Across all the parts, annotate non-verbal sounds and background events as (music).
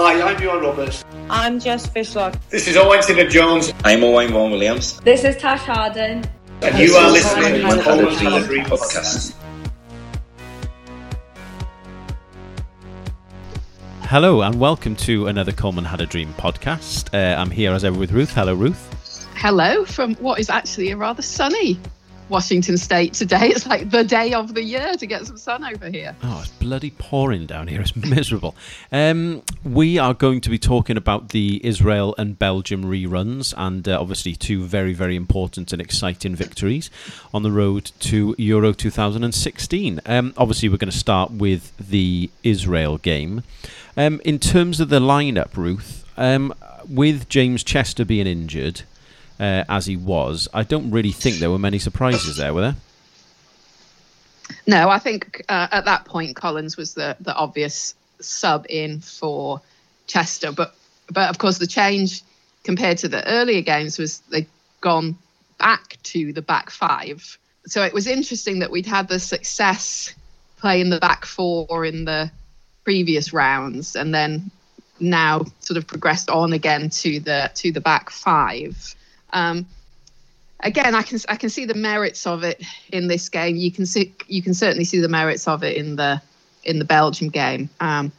Hi, I'm Iwan Roberts. I'm Jess Fishlock. This is Owen Taylor Jones. I'm Owain Fôn Williams. This is Tash Harding. And you are listening to Coleman the Had a Coleman Dream Had a Dream podcast. Hello and welcome to another Coleman Had a Dream podcast. Uh, I'm here as ever with Ruth. Hello, Ruth. hello from what is actually a rather sunny Washington State today. It's like the day of the year to get some sun over here. Oh, it's bloody pouring down here. It's (laughs) miserable. Um, we are going to be talking about the Israel and Belgium reruns and uh, obviously two very, very important and exciting victories on the road to Euro 2016. Um, obviously, we're going to start with the Israel game. Um, in terms of the lineup, Ruth, um, with James Chester being injured, uh, as he was, I don't really think there were many surprises there, were there? No, I think uh, at that point Collins was the the obvious sub in for Chester, but but of course the change compared to the earlier games was they'd gone back to the back five. So it was interesting that we'd had the success playing the back four in the previous rounds, and then now sort of progressed on again to the to the back five. Um, again, I can I can see the merits of it in this game. You can see you can certainly see the merits of it in the in the Belgium game. Um,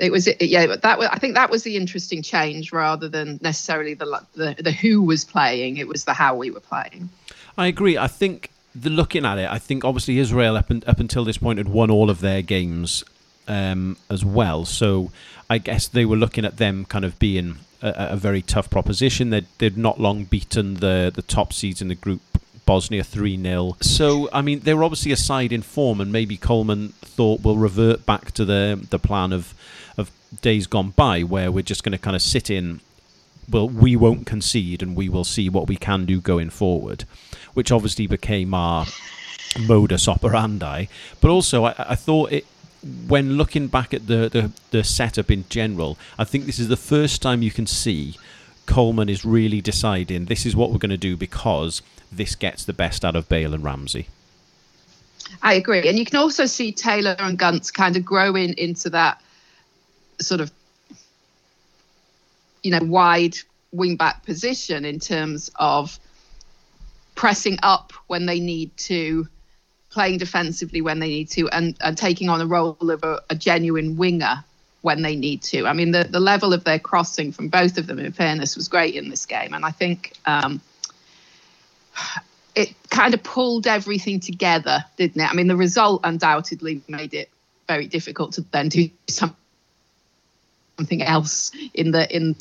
it was yeah, but that was, I think that was the interesting change rather than necessarily the, the the who was playing. It was the how we were playing. I agree. I think the looking at it, I think obviously Israel up, and, up until this point had won all of their games um, as well. So I guess they were looking at them kind of being a, a very tough proposition. They'd, they'd not long beaten the the top seeds in the group. Bosnia 3 0. So, I mean, they were obviously a side in form, and maybe Coleman thought we'll revert back to the the plan of, of days gone by, where we're just going to kind of sit in well, we won't concede and we will see what we can do going forward, which obviously became our modus operandi. But also, I, I thought it, when looking back at the, the, the setup in general, I think this is the first time you can see Coleman is really deciding this is what we're going to do because this gets the best out of Bale and Ramsey. I agree, and you can also see Taylor and Gunts kind of growing into that sort of you know wide wing back position in terms of pressing up when they need to, playing defensively when they need to, and, and taking on a role of a, a genuine winger when they need to. I mean, the, the level of their crossing from both of them, in fairness, was great in this game. And I think um, it kind of pulled everything together, didn't it? I mean, the result undoubtedly made it very difficult to then do some, something else in the in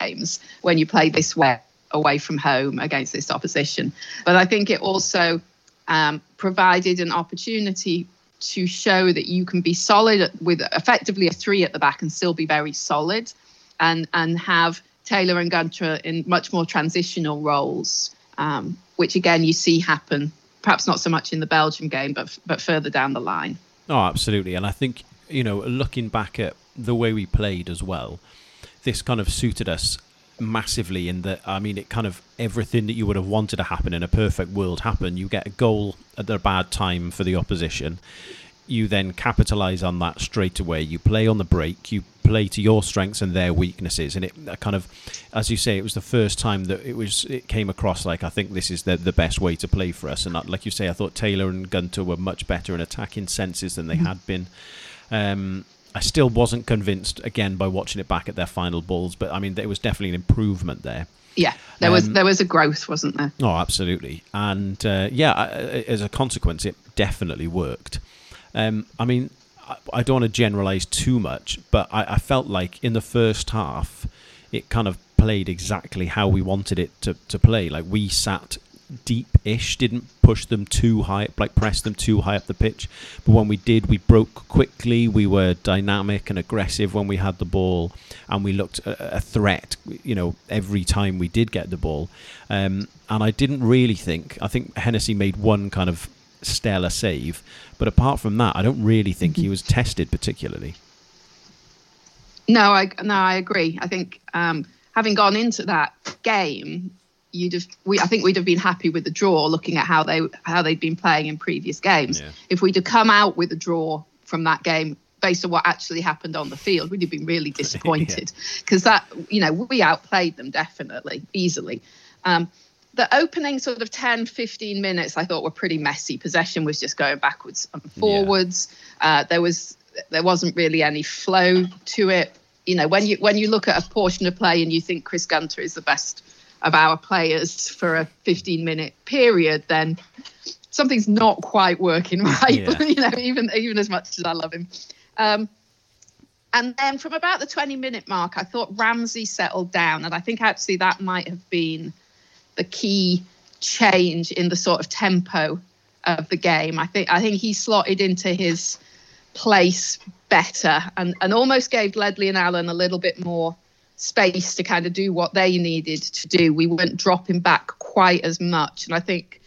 games when you play this way away from home against this opposition. But I think it also um, provided an opportunity to show that you can be solid with effectively a three at the back and still be very solid, and and have Taylor and Gunter in much more transitional roles, um, which again you see happen. Perhaps not so much in the Belgium game, but but further down the line. Oh, absolutely. And I think, you know, looking back at the way we played as well, this kind of suited us massively in that, I mean, it kind of everything that you would have wanted to happen in a perfect world happen. You get a goal at the bad time for the opposition. You then capitalize on that straight away. You play on the break. You play to your strengths and their weaknesses, and it kind of, as you say, it was the first time that it was. It came across like I think this is the the best way to play for us. And like you say, I thought Taylor and Gunter were much better in attacking senses than they had been. Um, I still wasn't convinced again by watching it back at their final balls, but I mean there was definitely an improvement there. Yeah, there was Um, there was a growth, wasn't there? Oh, absolutely. And uh, yeah, as a consequence, it definitely worked. Um, I mean, I, I don't want to generalize too much, but I, I felt like in the first half, it kind of played exactly how we wanted it to, to play. Like we sat deep-ish, didn't push them too high, like press them too high up the pitch. But when we did, we broke quickly. We were dynamic and aggressive when we had the ball, and we looked a, a threat. You know, every time we did get the ball, um, and I didn't really think. I think Hennessy made one kind of stellar save, but apart from that, I don't really think he was tested particularly. No, I no, I agree. I think um, having gone into that game, you'd have we I think we'd have been happy with the draw, looking at how they how they'd been playing in previous games. Yeah. If we'd have come out with a draw from that game based on what actually happened on the field, we'd have been really (laughs) disappointed because that, you know, we outplayed them definitely, easily. Um, the opening sort of 10, 15 minutes, I thought were pretty messy. Possession was just going backwards and forwards. Uh, there was there wasn't really any flow to it. You know, when you when you look at a portion of play and you think Chris Gunter is the best of our players for a 15 minute period, then something's not quite working (laughs) right. Yeah. (laughs) you know, even even as much as I love him. Um, and then from about the 20 minute mark, I thought Ramsey settled down, and I think actually that might have been the key change in the sort of tempo of the game. I think I think he slotted into his place better and, and almost gave Ledley and Allen a little bit more space to kind of do what they needed to do. We weren't dropping back quite as much. And I think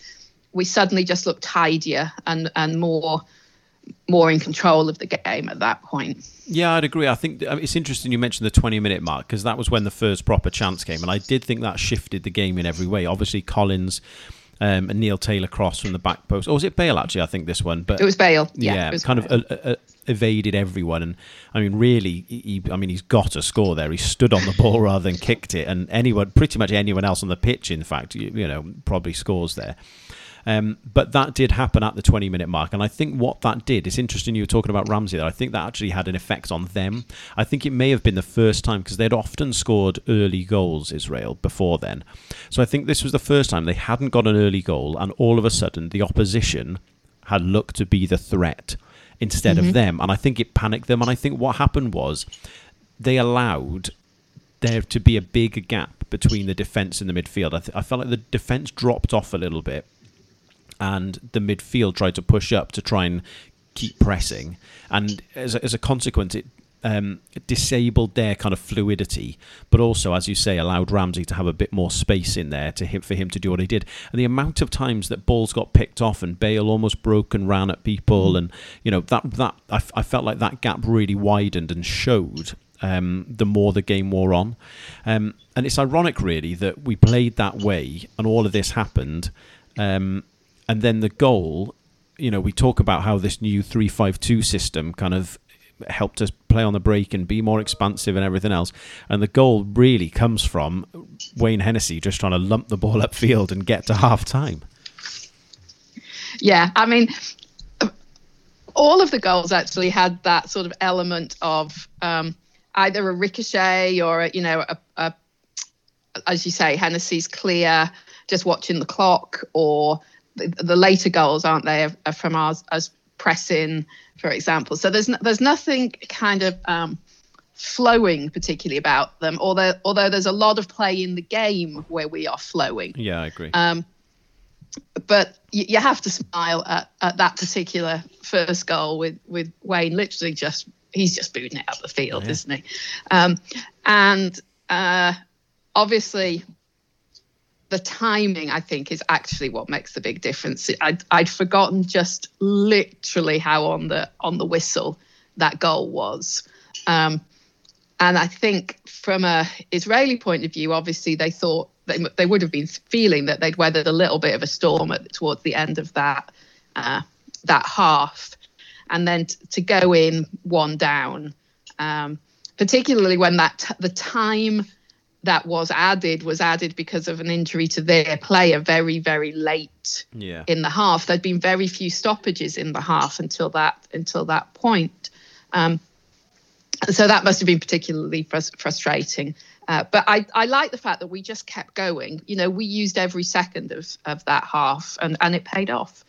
we suddenly just looked tidier and, and more more in control of the game at that point. Yeah, I'd agree. I think it's interesting you mentioned the 20 minute mark because that was when the first proper chance came. And I did think that shifted the game in every way. Obviously, Collins um, and Neil Taylor cross from the back post. Or was it Bale, actually? I think this one. But It was Bale. yeah, Yeah, it was kind Bale. of uh, uh, evaded everyone. And I mean, really, he, I mean, he's got a score there. He stood on the ball (laughs) rather than kicked it. And anyone, pretty much anyone else on the pitch, in fact, you, you know, probably scores there. Um, but that did happen at the 20 minute mark. And I think what that did, it's interesting you were talking about Ramsey there. I think that actually had an effect on them. I think it may have been the first time because they'd often scored early goals, Israel, before then. So I think this was the first time they hadn't got an early goal. And all of a sudden, the opposition had looked to be the threat instead of mm-hmm. them. And I think it panicked them. And I think what happened was they allowed there to be a big gap between the defence and the midfield. I, th- I felt like the defence dropped off a little bit and the midfield tried to push up to try and keep pressing. And as a, as a consequence, it, um, disabled their kind of fluidity, but also, as you say, allowed Ramsey to have a bit more space in there to him, for him to do what he did. And the amount of times that balls got picked off and Bale almost broke and ran at people, and you know that that I, f- I felt like that gap really widened and showed um, the more the game wore on. Um, and it's ironic, really, that we played that way and all of this happened. Um, and then the goal, you know, we talk about how this new 352 system kind of helped us play on the break and be more expansive and everything else. And the goal really comes from Wayne Hennessy just trying to lump the ball (laughs) upfield and get to half time. Yeah, I mean, all of the goals actually had that sort of element of um, either a ricochet or a, you know a, a as you say Hennessy's clear, just watching the clock, or the, the later goals aren't they are, from us as pressing, for example. So there's n- there's nothing kind of um, flowing particularly about them, although although there's a lot of play in the game where we are flowing. Yeah, I agree. Um, but you, you have to smile at, at that particular first goal with with Wayne literally just he's just booting it up the field, Yeah. isn't he? Um, and uh, obviously, the timing I think is actually what makes the big difference. I'd, I'd forgotten just literally how on the on the whistle that goal was. Um, and I think from a Israeli point of view, obviously they thought they, they would have been feeling that they'd weathered a little bit of a storm at, towards the end of that uh, that half, and then t- to go in one down, um, particularly when that t- the time that was added was added because of an injury to their player very very late yeah. in the half. There'd been very few stoppages in the half until that until that point. Um, so that must have been particularly frus- frustrating. Uh, but I, I like the fact that we just kept going. You know, we used every second of, of that half, and, and it paid off.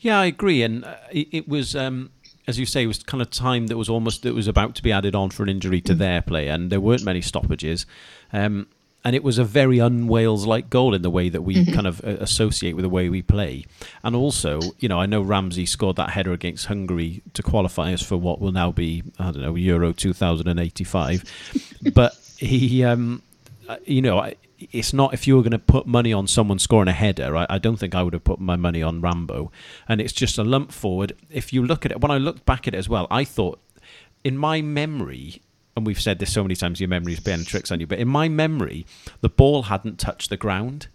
Yeah, I agree, and uh, it, it was, um, as you say, it was kind of time that was almost that was about to be added on for an injury to their play, and there weren't many stoppages, um, and it was a very un-Wales-like goal in the way that we kind of uh, associate with the way we play, and also, you know, I know Ramsey scored that header against Hungary to qualify us for what will now be, I don't know, Euro 2085, (laughs) but he, um, uh, you know. I, it's not if you were going to put money on someone scoring a header. I, I don't think I would have put my money on Rambo. And it's just a lump forward. If you look at it, when I looked back at it as well, I thought, in my memory, and we've said this so many times, your memory's playing tricks on you, but in my memory, the ball hadn't touched the ground.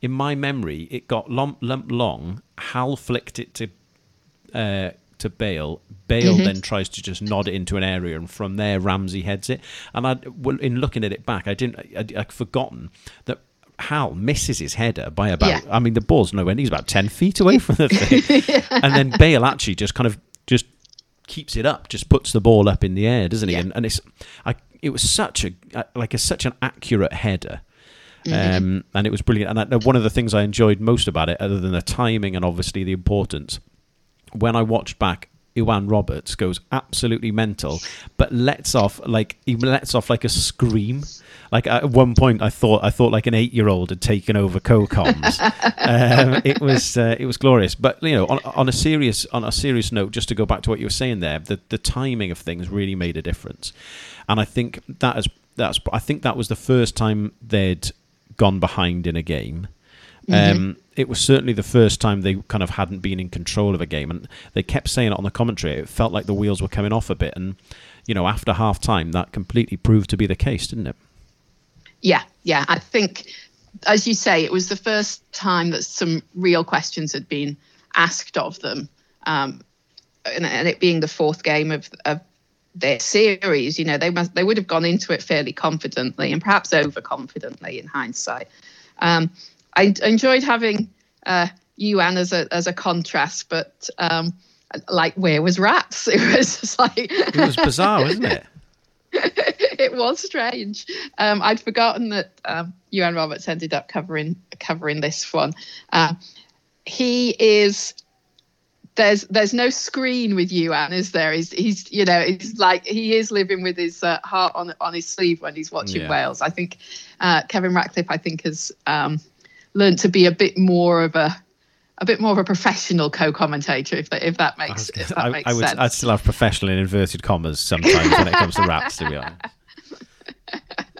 In my memory, it got lump, lump long. Hal flicked it to uh, to Bale. Bale then tries to just nod it into an area, and from there Ramsey heads it. And I, well, in looking at it back, I didn't. I'd, I'd forgotten that Hal misses his header by about. Yeah. I mean, the ball's nowhere. He's about ten feet away from the thing, (laughs) and then Bale actually just kind of just keeps it up, just puts the ball up in the air, doesn't he? Yeah. And, and it's, I, it was such a like a such an accurate header. Mm-hmm. Um, and it was brilliant. And I, one of the things I enjoyed most about it, other than the timing and obviously the importance, when I watched back, Iwan Roberts goes absolutely mental, but lets off like he lets off like a scream. Like at one point, I thought I thought like an eight-year-old had taken over co-coms. (laughs) um, it was uh, it was glorious. But you know, on, on a serious on a serious note, just to go back to what you were saying there, the the timing of things really made a difference, and I think that is that's I think that was the first time they'd gone behind in a game. Um, it was certainly the first time they kind of hadn't been in control of a game, and they kept saying it on the commentary. It felt like the wheels were coming off a bit, and you know, after half time, that completely proved to be the case, didn't it? Yeah, yeah. I think, as you say, it was the first time that some real questions had been asked of them, um, and, and it being the fourth game of, of their series. You know, they must they would have gone into it fairly confidently and perhaps overconfidently in hindsight. Um, I enjoyed having uh, Iwan as a as a contrast, but um, like where was Rats? (laughs) It was just like It was bizarre, wasn't it? (laughs) it was strange. Um, I'd forgotten that um, Iwan Roberts ended up covering covering this one. Um, he is. There's there's no screen with Iwan, is there? He's he's you know he's like he is living with his uh, heart on on his sleeve when he's watching Yeah. Wales. I think uh, Kevin Ratcliffe I think has um, learned to be a bit more of a a bit more of a professional co-commentator if that if that makes if that I- makes I would, sense. I'd still have professional in inverted commas sometimes when it comes to Rats, to be honest. (laughs)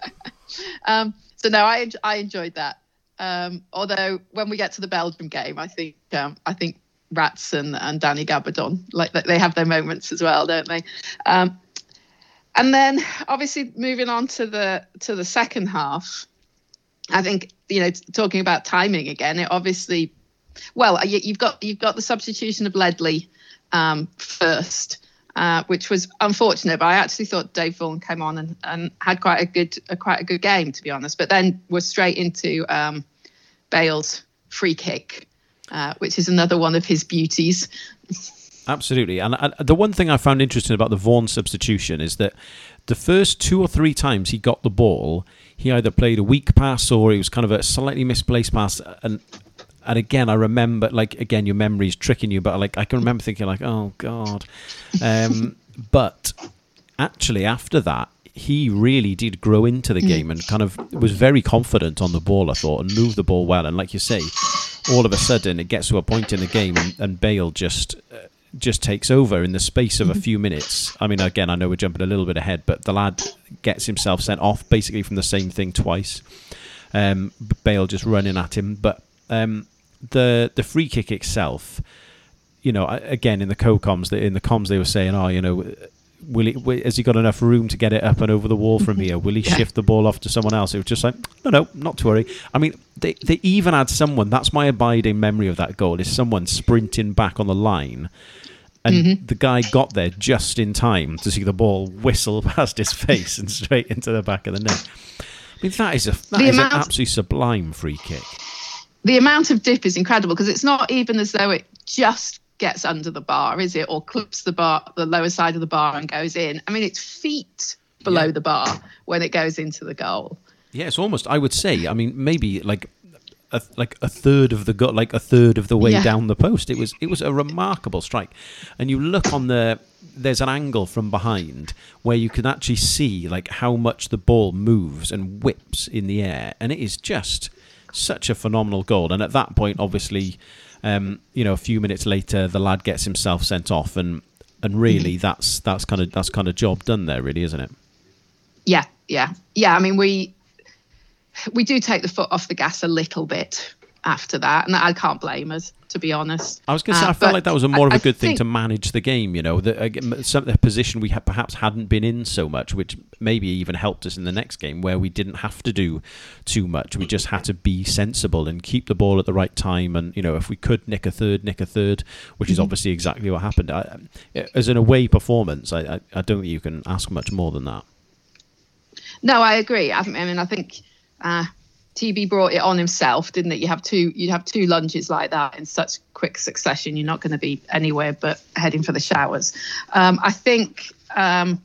Um, so no, I I enjoyed that. Um, although when we get to the Belgium game, I think um, I think Rats and, and Danny Gabbidon like they have their moments as well, don't they? Um, and then obviously moving on to the to the second half, I think you know talking about timing again. It obviously, well, you, you've got you've got the substitution of Ledley um, first, uh, which was unfortunate. But I actually thought Dave Vaughan came on and, and had quite a good a quite a good game to be honest. But then was straight into um, Bale's free kick, uh, which is another one of his beauties. Absolutely. And, and the one thing I found interesting about the Vaughan substitution is that the first two or three times he got the ball, he either played a weak pass or he was kind of a slightly misplaced pass. And and again, I remember, like, again, your memory's tricking you, but like, I can remember thinking, like, oh, God. Um, (laughs) but actually, after that, he really did grow into the game and kind of was very confident on the ball, I thought, and moved the ball well. And like you say, all of a sudden it gets to a point in the game and, and Bale just uh, just takes over in the space of a few minutes. I mean, again, I know we're jumping a little bit ahead, but the lad gets himself sent off basically from the same thing twice. Um, Bale just running at him, but um, the the free kick itself, you know, again in the co-coms, in the comms they were saying, oh, you know. Will he, has he got enough room to get it up and over the wall from here? Will he Yeah. shift the ball off to someone else? It was just like, no, no, not to worry. I mean, they, they even had someone, that's my abiding memory of that goal, is someone sprinting back on the line. And mm-hmm. the guy got there just in time to see the ball whistle (laughs) past his face and straight into the back of the net. I mean, that is, a, that The an absolutely sublime free kick. the amount of dip is incredible because it's not even as though it just gets under the bar, is it? Or clips the bar, the lower side of the bar and goes in. I mean, it's feet below Yeah. the bar when it goes into the goal. Yeah, it's almost. I would say. I mean, maybe like a, like a third of the go, like a third of the way Yeah. down the post. It was it was a remarkable strike, and you look on the. There's an angle from behind where you can actually see like how much the ball moves and whips in the air, and it is just such a phenomenal goal. And at that point, obviously, um, you know, a few minutes later, the lad gets himself sent off, and and really, that's that's kind of that's kind of job done there, really, isn't it? Yeah, yeah, yeah. I mean, we we do take the foot off the gas a little bit after that, and I can't blame us to be honest. I was going to say, Uh, I felt like that was a more of a good thing to manage the game. You know, the, uh, some the position we had perhaps hadn't been in so much, which maybe even helped us in the next game where we didn't have to do too much. We just had to be sensible and keep the ball at the right time. And you know, if we could nick a third, nick a third, which is obviously exactly what happened. I, as an away performance, I, I, I don't think you can ask much more than that. No, I agree. I mean, I think uh, TB brought it on himself, didn't it? You have two, you have two lunges like that in such quick succession. You're not going to be anywhere but heading for the showers. Um, I think, um,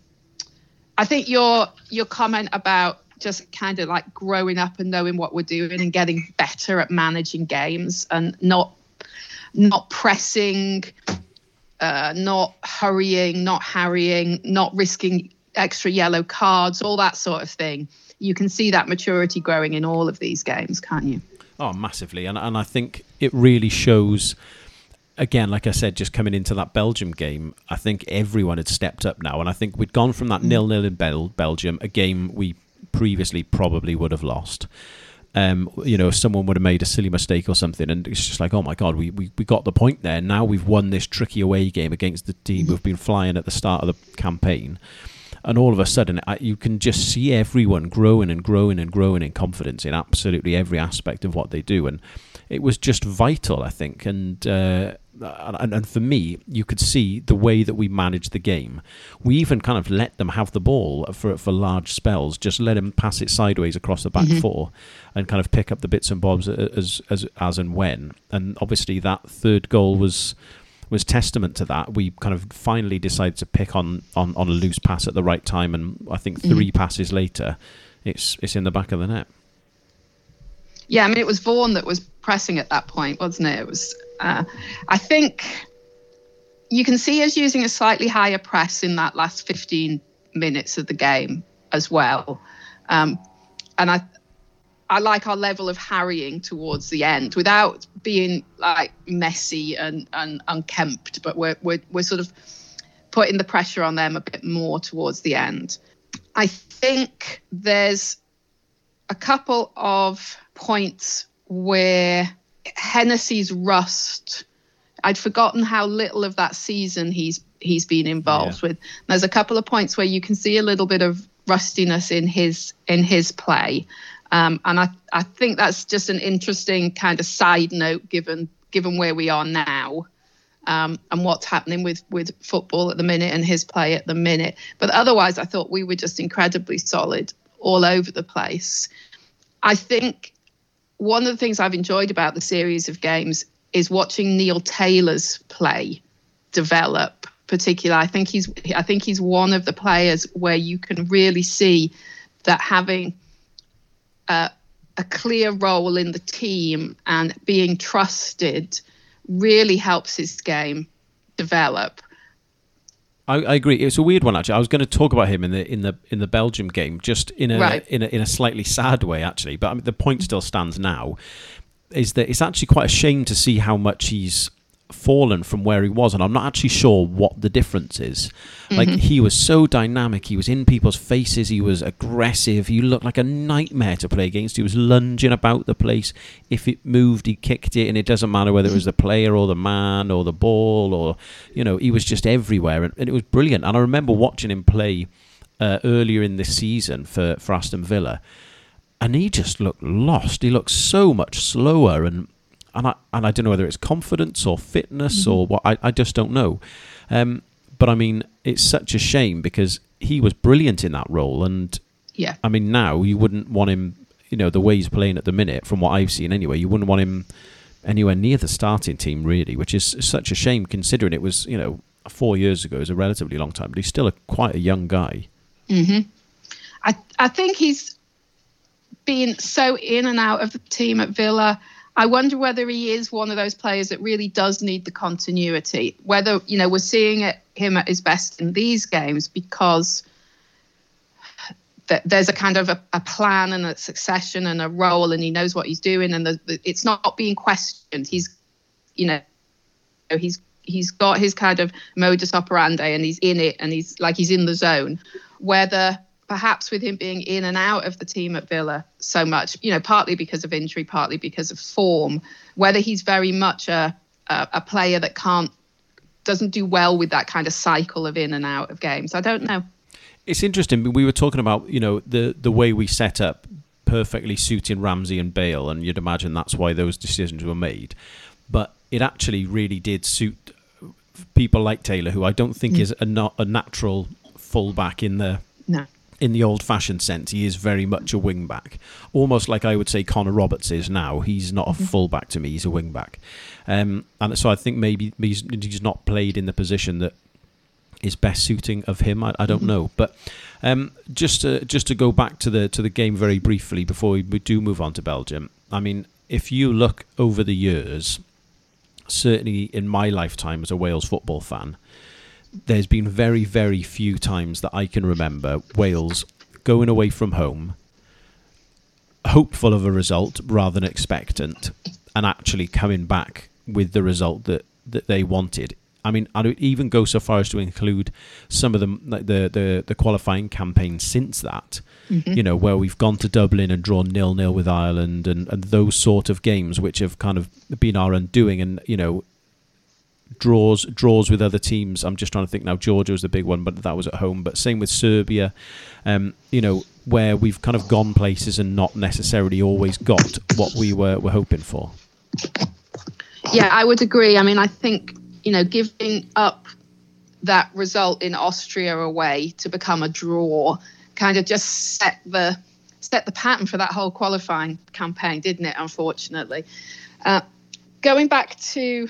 I think your your comment about just kind of like growing up and knowing what we're doing and getting better at managing games and not not pressing uh, not hurrying, not harrying, not risking extra yellow cards, all that sort of thing. You can see that maturity growing in all of these games, can't you? Oh, massively, and and I think it really shows. Again, like I said, just coming into that Belgium game, I think everyone had stepped up now, and I think we'd gone from that nil nil in Bel- Belgium, a game we previously probably would have lost. Um, you know, someone would have made a silly mistake or something, and it's just like, oh my god, we, we, we got the point there. Now we've won this tricky away game against the team we've been flying at the start of the campaign and all of a sudden I, you can just see everyone growing and growing and growing in confidence in absolutely every aspect of what they do. And it was just vital i think. And uh, and, and for me you could see the way that we managed the game. We even kind of let them have the ball for for large spells just let them pass it sideways across the back four and kind of pick up the bits and bobs as as as and when. And obviously that third goal was was testament to that. We kind of finally decided to pick on, on, on a loose pass at the right time, and I think 3 passes later, it's it's in the back of the net. Yeah, I mean, it was Vaughan that was pressing at that point, wasn't it? It was. Uh, I think you can see us using a slightly higher press in that last 15 minutes of the game as well, um, and I. I like our level of harrying towards the end without being like messy and, and unkempt, but we're, we're, we're sort of putting the pressure on them a bit more towards the end. I think there's a couple of points where Hennessy's rust. I'd forgotten how little of that season he's he's been involved Yeah. with. There's a couple of points where you can see a little bit of rustiness in his in his play, um, and I I think that's just an interesting kind of side note given given where we are now. Um, and what's happening with with football at the minute and his play at the minute. But otherwise, I thought we were just incredibly solid all over the place. I think one of the things I've enjoyed about the series of games is watching Neil Taylor's play develop. Particularly, I think he's I think he's one of the players where you can really see that having a, a clear role in the team and being trusted really helps his game develop. I, I agree. It's a weird one actually. I was going to talk about him in the in the in the Belgium game, just in a Right. in a in a slightly sad way actually. But I mean, the point mm-hmm. still stands now. Is that it's actually quite a shame to see how much he's fallen from where he was, and I'm not actually sure what the difference is. Like he was so dynamic, he was in people's faces, he was aggressive, he looked like a nightmare to play against. He was lunging about the place. If it moved, he kicked it, and it doesn't matter whether it was the player or the man or the ball or you know, he was just everywhere, and, and it was brilliant. And I remember watching him play uh, earlier in this season for for Aston Villa and he just looked lost. He looked so much slower, and and I and I don't know whether it's confidence or fitness or what. I, I just don't know. Um, but I mean, it's such a shame because he was brilliant in that role, and Yeah. I mean, now you wouldn't want him. You know, the way he's playing at the minute, from what I've seen anyway, you wouldn't want him anywhere near the starting team, really, which is such a shame considering it was, you know, four years ago. Was a relatively long time, but he's still a quite a young guy. Hmm. I, I think he's been so in and out of the team at Villa. I wonder whether he is one of those players that really does need the continuity. Whether you know we're seeing it, him at his best in these games because th- there's a kind of a, a plan and a succession and a role, and he knows what he's doing, and the, the, it's not being questioned. He's, you know, he's he's got his kind of modus operandi, and he's in it, and he's like he's in the zone. Whether perhaps with him being in and out of the team at Villa so much, you know, partly because of injury, partly because of form, whether he's very much a, a, a player that can't, doesn't do well with that kind of cycle of in and out of games. I don't know. It's interesting. We were talking about, you know, the, the way we set up perfectly suiting Ramsey and Bale, and you'd imagine that's why those decisions were made. But it actually really did suit people like Taylor, who I don't think mm. is a, not a natural fullback in the no in the old fashioned sense, he is very much a wing back. Almost like I would say Connor Roberts is now. He's not a mm-hmm. full back to me, he's a wing back. Um, and so I think maybe he's, he's, not played in the position that is best suiting of him. I, I don't mm-hmm. know. But um, just to, just to go back to the to the game very briefly before we, we do move on to Belgium. I mean, if you look over the years, certainly in my lifetime as a Wales football fan, there's been very, very few times that I can remember Wales going away from home, hopeful of a result rather than expectant, and actually coming back with the result that, that they wanted. I mean, I would even go so far as to include some of like the the, the qualifying campaigns since that. Mm-hmm. You know, where we've gone to Dublin and drawn nil nil with Ireland, and, and those sort of games, which have kind of been our undoing. And you know, draws draws with other teams. I'm just trying to think now. Georgia was the big one, but that was at home. But same with Serbia. Um, you know, where we've kind of gone places and not necessarily always got what we were were hoping for. Yeah, I would agree. I mean, I think you know, giving up that result in Austria away to become a draw kind of just set the set the pattern for that whole qualifying campaign, didn't it? Unfortunately, uh, going back to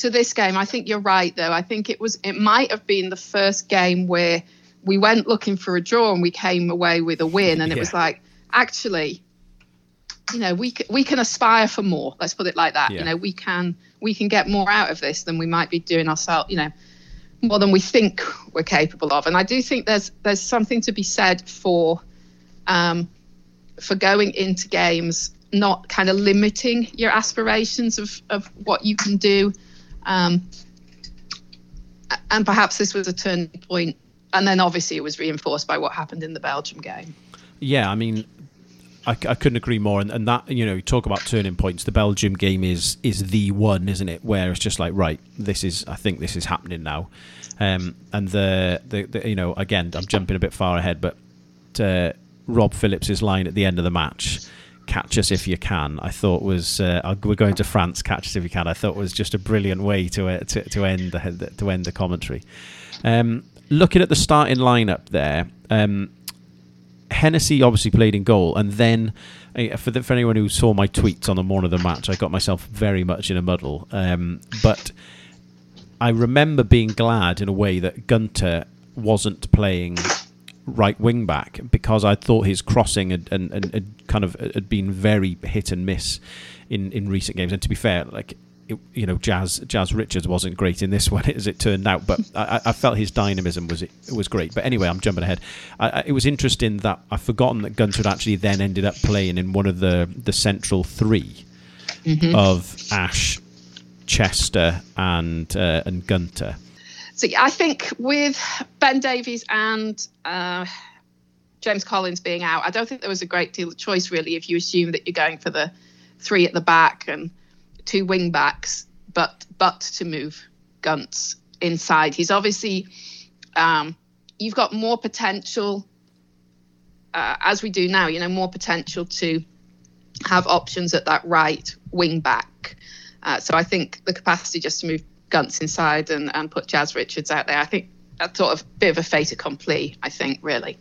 to this game, I think you're right though. I think it was it might have been the first game where we went looking for a draw and we came away with a win, and yeah. it was like actually, you know, we we can aspire for more. Let's put it like that. Yeah. You know, we can we can get more out of this than we might be doing ourselves. You know, more than we think we're capable of. And I do think there's there's something to be said for um, for going into games not kind of limiting your aspirations of, of what you can do um, and perhaps this was a turning point. And then obviously it was reinforced by what happened in the Belgium game. Yeah, I mean, I, I couldn't agree more. And, and that, you know, you talk about turning points. The Belgium game is is the one, isn't it? Where it's just like, right, this is, I think this is happening now. Um, and the, the, the, you know, again, I'm jumping a bit far ahead, but uh, Rob Phillips's line at the end of the match catch us if you can. I thought was uh, we're going to France. Catch us if you can. I thought was just a brilliant way to uh, to, to end the to end the commentary. Um, looking at the starting lineup there, um, Hennessy obviously played in goal, and then uh, for the, for anyone who saw my tweets on the morning of the match, I got myself very much in a muddle. Um, but I remember being glad in a way that Gunter wasn't playing right wing back because I thought his crossing had, and, and, and kind of had been very hit and miss in, in recent games. And to be fair, like it, you know, Jazz Jazz Richards wasn't great in this (laughs) one as it turned out, but I, I felt his dynamism was it was great. But anyway, I'm jumping ahead. I, it was interesting that I've forgotten that Gunter had actually then ended up playing in one of the the central 3 mm-hmm. of Ash, Chester, and uh, and Gunter. So I think with Ben Davies and uh, James Collins being out, I don't think there was a great deal of choice really if you assume that you're going for the three at the back and two wing backs, but but to move Gunts inside. He's obviously um, you've got more potential uh, as we do now. You know more potential to have options at that right wing back. Uh, so I think the capacity just to move Gunts inside and, and put Jazz Richards out there. I think that's sort of a bit of a fait accompli, I think, really.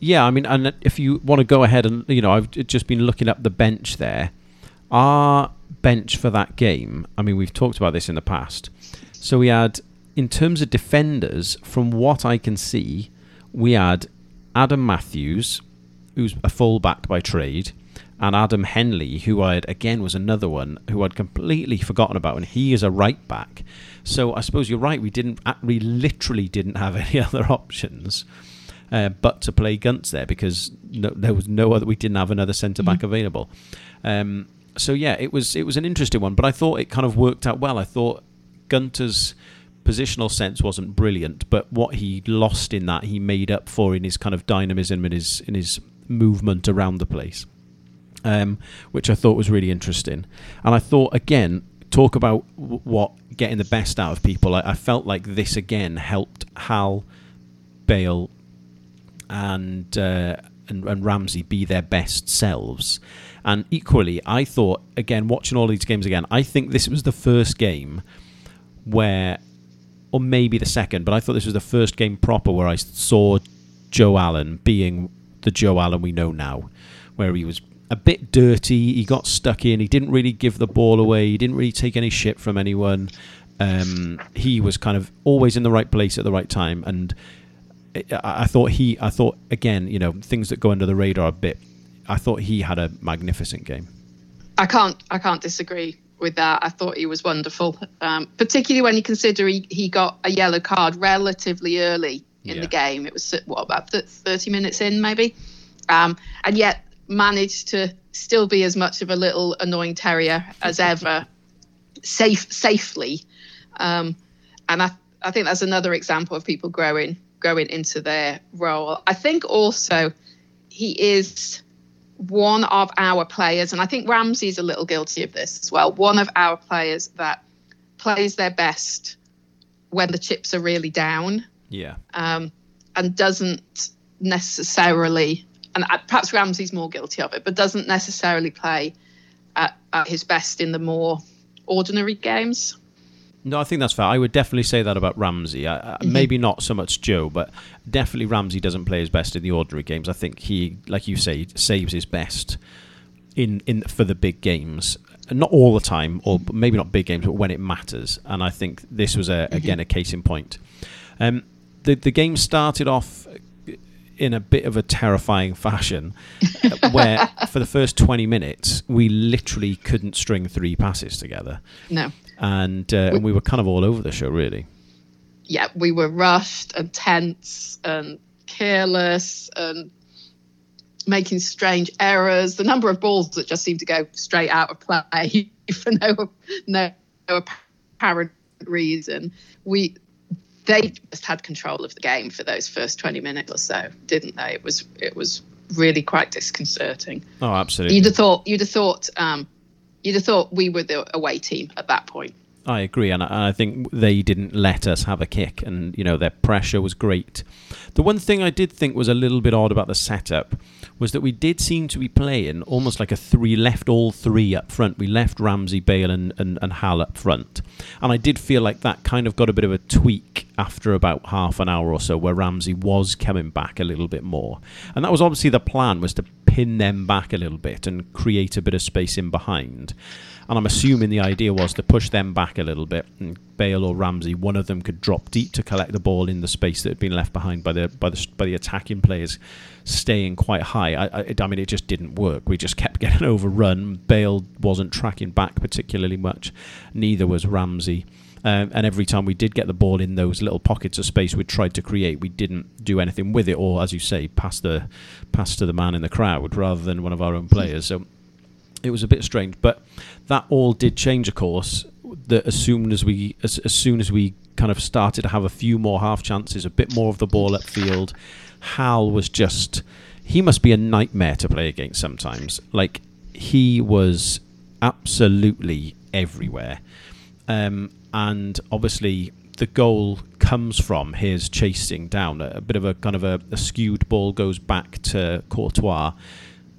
Yeah, I mean, and if you want to go ahead and, you know, I've just been looking up the bench there. Our bench for that game, I mean, we've talked about this in the past. So we had, in terms of defenders, from what I can see, we had Adam Matthews, who's a fullback by trade and Adam Henley, who I had again was another one who I'd completely forgotten about, and he is a right back. So I suppose you're right. We didn't, we literally didn't have (laughs) any other options. Uh, but to play Gunts there because no, there was no other. We didn't have another centre back mm-hmm. available. Um, so yeah, it was it was an interesting one, but I thought it kind of worked out well. I thought Gunter's positional sense wasn't brilliant, but what he lost in that he made up for in his kind of dynamism and his in his movement around the place, um, which I thought was really interesting. And I thought again, talk about w- what getting the best out of people. I, I felt like this again helped Hal, Bale, and, uh, and and Ramsey be their best selves. And equally, I thought again watching all these games again, I think this was the first game where, or maybe the second, but I thought this was the first game proper where I saw Joe Allen being the Joe Allen we know now, where he was a bit dirty. He got stuck in. He didn't really give the ball away. He didn't really take any shit from anyone. Um, he was kind of always in the right place at the right time, and I, I thought he, I thought again, you know, things that go under the radar a bit. I thought he had a magnificent game. I can't I can't disagree with that. I thought he was wonderful, um, particularly when you consider he, he got a yellow card relatively early in Yeah. the game. It was what about thirty minutes in maybe, um, and yet managed to still be as much of a little annoying terrier as ever, safe safely, um, and I I think that's another example of people growing growing into their role. I think also he is one of our players, and I think Ramsey's a little guilty of this as well. One of our players that plays their best when the chips are really down Yeah, um, and doesn't necessarily, and uh, perhaps Ramsey's more guilty of it, but doesn't necessarily play at, at his best in the more ordinary games. No, I think that's fair. I would definitely say that about Ramsey. I, I, Maybe not so much Joe, but definitely Ramsey doesn't play his best in the ordinary games. I think he, like you say, saves his best in in for the big games. Not all the time, or maybe not big games, but when it matters. And I think this was a, again a case in point. Um, the the game started off in a bit of a terrifying fashion, where (laughs) for the first twenty minutes we literally couldn't string three passes together No. and uh, and we were kind of all over the show, really. yeah, we were rushed and tense and careless and making strange errors. The number of balls that just seemed to go straight out of play (laughs) for no no, no apparent reason. We they just had control of the game for those first twenty minutes or so, didn't they? It was it was really quite disconcerting. Oh, absolutely. You'd have thought you'd have thought um, you'd have thought we were the away team at that point. I agree, and I, I think they didn't let us have a kick, and you know their pressure was great. The one thing I did think was a little bit odd about the setup was that we did seem to be playing almost like a three, left all three up front. We left Ramsey, Bale, and, and, and Hal up front, and I did feel like that kind of got a bit of a tweak after about half an hour or so, where Ramsey was coming back a little bit more, and that was obviously the plan was to pin them back a little bit and create a bit of space in behind. And I'm assuming the idea was to push them back a little bit, and Bale or Ramsey, one of them could drop deep to collect the ball in the space that had been left behind by the by the by the attacking players, staying quite high. I, I, I mean, it just didn't work. We just kept (laughs) getting overrun. Bale wasn't tracking back particularly much, neither was Ramsey. Um, and every time we did get the ball in those little pockets of space we tried to create, we didn't do anything with it, or as you say, pass the pass to the man in the crowd rather than one of our own players. So it was a bit strange, but that all did change, of course. That as soon as we as, as soon as we kind of started to have a few more half chances, a bit more of the ball upfield, Hal was just he must be a nightmare to play against sometimes. Like he was absolutely everywhere, um, and obviously the goal comes from his chasing down a, a bit of a kind of a, a skewed ball goes back to Courtois.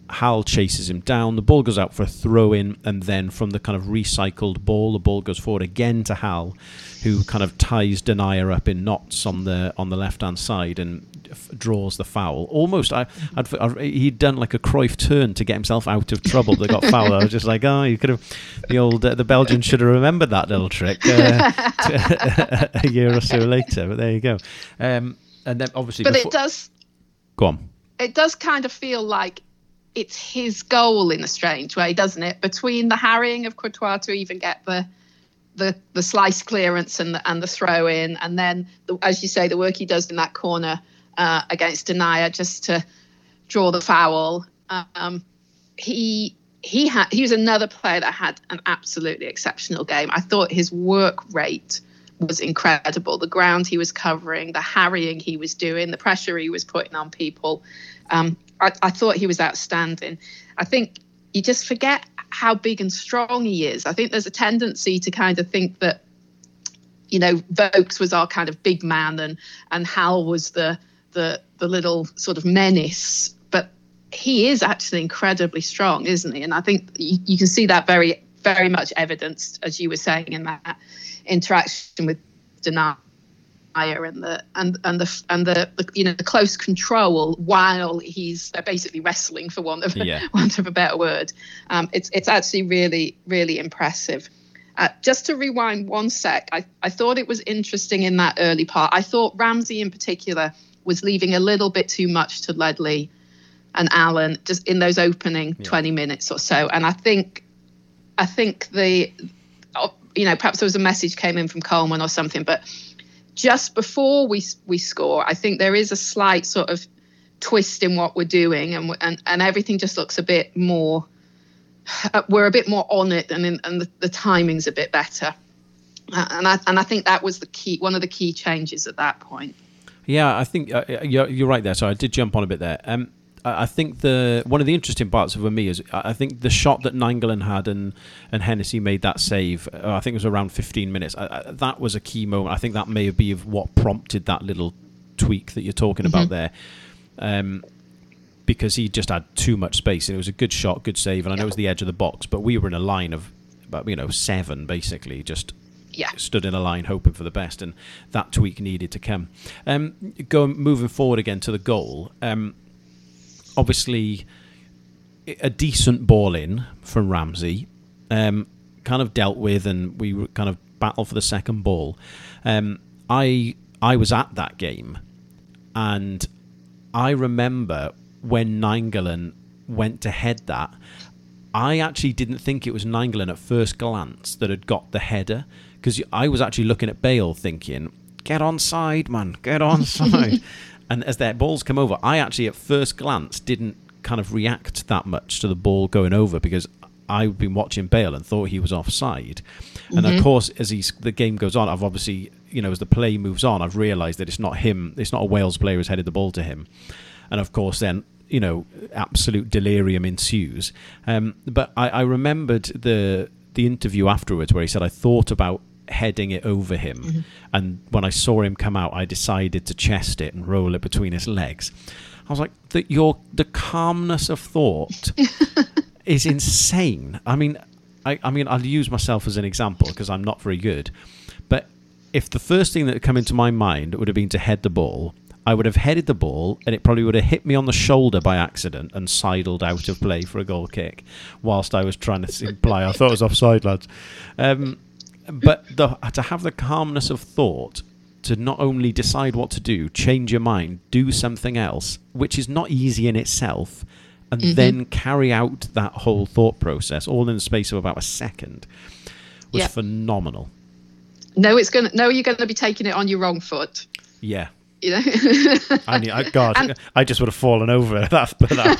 Hal chases him down. The ball goes out for a throw in, and then from the kind of recycled ball, the ball goes forward again to Hal, who kind of ties Denayer up in knots on the on the left hand side and f- draws the foul. Almost, I, I'd, i he'd done like a Cruyff turn to get himself out of trouble. That got (laughs) fouled. I was just like, oh, you could have. The old uh, the Belgian should have remembered that little trick uh, (laughs) (laughs) a year or so later. But there you go. Um, and then obviously, But before- it does go on. it does kind of feel like it's his goal in a strange way, doesn't it? Between the harrying of Courtois to even get the the the slice clearance and the, and the throw in, and then the, as you say, the work he does in that corner uh, against Denayer just to draw the foul. Um, he he had he was another player that had an absolutely exceptional game. I thought his work rate was incredible. The ground he was covering, the harrying he was doing, the pressure he was putting on people. Um, I, I thought he was outstanding. I think you just forget how big and strong he is. I think there's a tendency to kind of think that, you know, Vokes was our kind of big man and and Hal was the the the little sort of menace. But he is actually incredibly strong, isn't he? And I think you, you can see that very very much evidenced, as you were saying, in that interaction with And the and and the and the, the, you know the close control while he's basically wrestling for want of Yeah. (laughs) want of a better word. Um, it's it's actually really really impressive. Uh, just to rewind one sec, I, I thought it was interesting in that early part. I thought Ramsey in particular was leaving a little bit too much to Ledley and Allen just in those opening 20 minutes or so. And I think I think the you know perhaps there was a message came in from Coleman or something, but just before we we score, I think there is a slight sort of twist in what we're doing, and and, and everything just looks a bit more. Uh, we're a bit more on it, and in, and the, the timing's a bit better. Uh, and I and I think that was the key, one of the key changes at that point. Yeah, I think uh, you're, you're right there. So I did jump on a bit there. Um, I think the one of the interesting parts for me is I think the shot that Nainggolan had and and Hennessey made that save. Uh, I think it was around 15 minutes. I, I, that was a key moment. I think that may be been what prompted that little tweak that you're talking about there. Um, because he just had too much space and it was a good shot, good save, and I know it was the edge of the box, but we were in a line of about you know seven basically, just Yeah. stood in a line hoping for the best, and that tweak needed to come. Um, going moving forward again to the goal. Um, obviously, a decent ball in from Ramsey, um, kind of dealt with, and we were kind of battle for the second ball. Um, I I was at that game, and I remember when Nainggolan went to head that. I actually didn't think it was Nainggolan at first glance that had got the header because I was actually looking at Bale thinking, "Get on side, man, get (laughs) on side." And as their balls come over, I actually at first glance didn't kind of react that much to the ball going over because I've been watching Bale and thought he was offside. And of course, as he's the game goes on, I've obviously you know as the play moves on, I've realised that it's not him, it's not a Wales player who's headed the ball to him. And of course, then you know absolute delirium ensues. Um, but I, I remembered the the interview afterwards where he said I thought about heading it over him, and when I saw him come out, I decided to chest it and roll it between his legs. I was like, the, your the calmness of thought (laughs) is insane. I mean, I, I mean, I'll use myself as an example because I'm not very good. But if the first thing that had come into my mind would have been to head the ball, I would have headed the ball and it probably would have hit me on the shoulder by accident and sidled out of play for a goal kick, whilst I was trying to (laughs) imply I thought it was offside, lads. Um, but the, to have the calmness of thought to not only decide what to do, change your mind, do something else, which is not easy in itself, and mm-hmm. then carry out that whole thought process all in the space of about a second was Yeah. phenomenal. No, it's gonna. No, you're going to be taking it on your wrong foot. Yeah. You know. (laughs) I mean, I, oh, God, And- I just would have fallen over at that, at that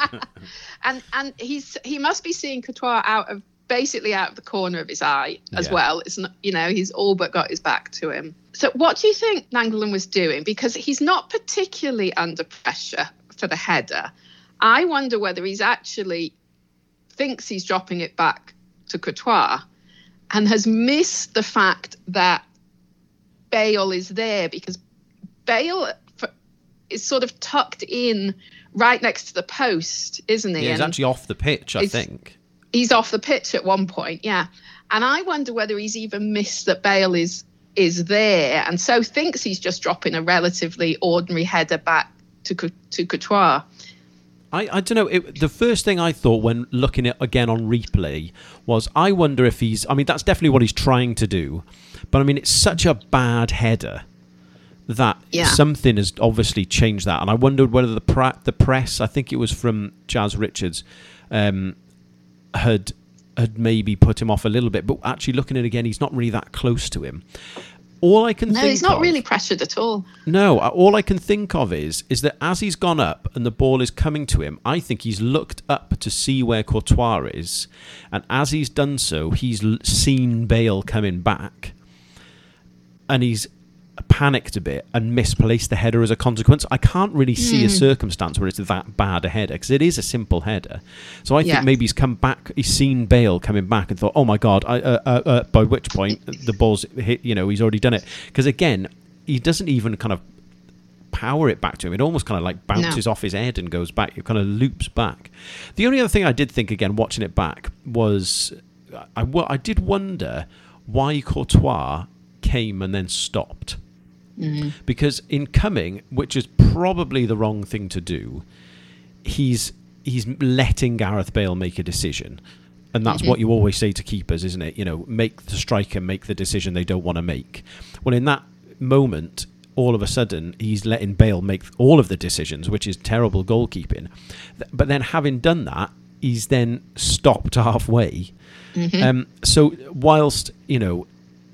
point. (laughs) and and he's he must be seeing Courtois out of basically out of the corner of his eye as Yeah. well. It's not, you know, he's all but got his back to him. So what do you think Nainggolan was doing? Because he's not particularly under pressure for the header. I wonder whether he's actually thinks he's dropping it back to Courtois and has missed the fact that Bale is there because Bale is sort of tucked in right next to the post, isn't he? Yeah, he's And- actually off the pitch, I think. He's off the pitch at one point, yeah. And I wonder whether he's even missed that Bale is is there, and so thinks he's just dropping a relatively ordinary header back to to Courtois. I, I don't know. It, the first thing I thought when looking at again on replay was I wonder if he's. I mean, that's definitely what he's trying to do, but I mean, it's such a bad header that Yeah. something has obviously changed that, and I wondered whether the pra- the press. I think it was from Jazz Richards, um, had had maybe put him off a little bit, but actually looking at it again, he's not really that close to him. All I can No, think he's not of- really pressured at all. no, uh, all I can think of is is that as he's gone up and the ball is coming to him, I think he's looked up to see where Courtois is, and as he's done so, he's seen Bale coming back, and he's panicked a bit and misplaced the header as a consequence. I can't really see a circumstance where it's that bad a header because it is a simple header. So I Yeah. think maybe he's come back, he's seen Bale coming back and thought, oh my god! I, uh, uh, uh, by which point the ball's hit. You know, he's already done it because again, he doesn't even kind of power it back to him. It almost kind of like bounces off his head and goes back. It kind of loops back. The only other thing I did think again watching it back was I, I did wonder why Courtois came and then stopped. Mm-hmm. Because in coming, which is probably the wrong thing to do, he's he's letting Gareth Bale make a decision. And that's what mm-hmm. you always say to keepers, isn't it? You know, make the striker make the decision they don't want to make. Well, in that moment, all of a sudden, he's letting Bale make all of the decisions, which is terrible goalkeeping. But then, having done that, he's then stopped (laughs) halfway. Mm-hmm. Um, so, whilst, you know,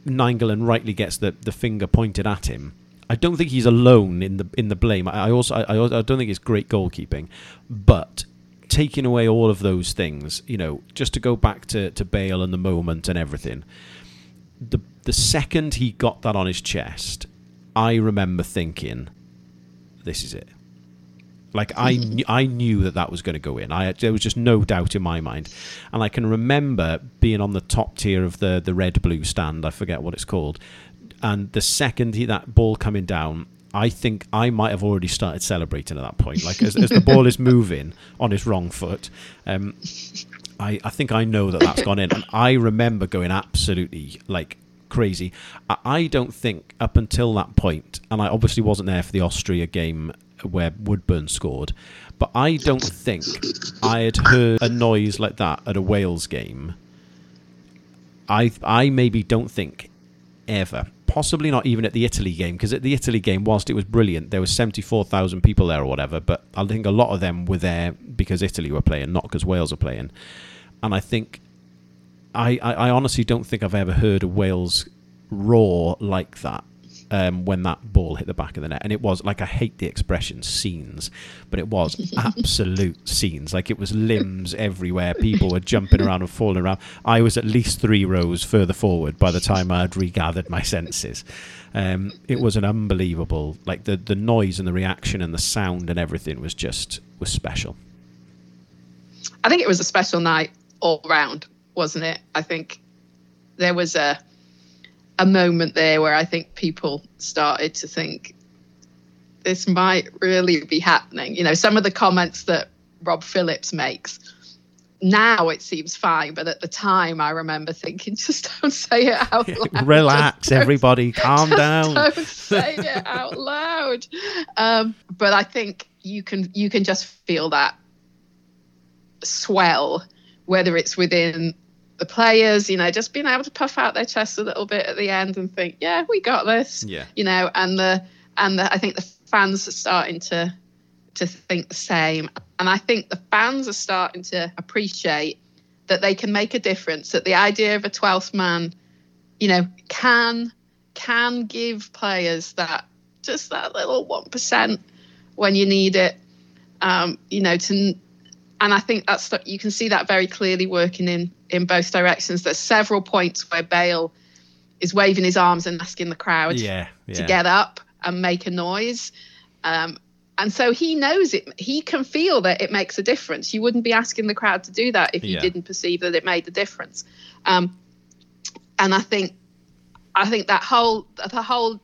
Nainggolan rightly gets the, the finger pointed at him, I don't think he's alone in the in the blame. I, I also I, I don't think it's great goalkeeping, but taking away all of those things, you know, just to go back to, to Bale and the moment and everything. The the second he got that on his chest, I remember thinking, "This is it." Like I, knew, I knew that that was going to go in. I there was just no doubt in my mind, and I can remember being on the top tier of the the red blue stand. I forget what it's called, and the second he, that ball coming down, I think I might have already started celebrating at that point. Like as, as the ball is moving on his wrong foot, um, I, I think I know that that's gone in, and I remember going absolutely like crazy. I don't think up until that point, and I obviously wasn't there for the Austria game where Woodburn scored, but I don't think I had heard a noise like that at a Wales game. I I maybe don't think ever. Possibly not even at the Italy game, because at the Italy game, whilst it was brilliant, there was seventy four thousand people there or whatever. But I think a lot of them were there because Italy were playing, not because Wales are playing. And I think I, I, I honestly don't think I've ever heard a Wales roar like that um, when that ball hit the back of the net. And it was like I hate the expression scenes, but it was (laughs) absolute scenes. Like it was limbs everywhere. People were jumping around and falling around. I was at least three rows further forward by the time I had regathered my senses. Um, it was an unbelievable like the the noise and the reaction and the sound and everything was just was special. I think it was a special night all round, wasn't it? I think there was a a moment there where I think people started to think this might really be happening. You know, some of the comments that Rob Phillips makes now it seems fine, but at the time I remember thinking, (laughs) just don't say it out (laughs) loud. Relax, everybody, calm down. Don't (laughs) say it out loud. Um, but I think you can you can just feel that swell, whether it's within the players, you know, just being able to puff out their chests a little bit at the end and think, yeah, we got this. Yeah. You know, and the and the, I think the fans are starting to to think the same, and I think the fans are starting to appreciate that they can make a difference. That the idea of a twelfth man, you know, can can give players that just that little one percent when you need it. Um, you know, to and I think that's you can see that very clearly working in in both directions. There's several points where Bale is waving his arms and asking the crowd Yeah, yeah. to get up and make a noise. Um, and so he knows it. He can feel that it makes a difference. You wouldn't be asking the crowd to do that if you Yeah. didn't perceive that it made a difference. Um, and I think, I think that whole the whole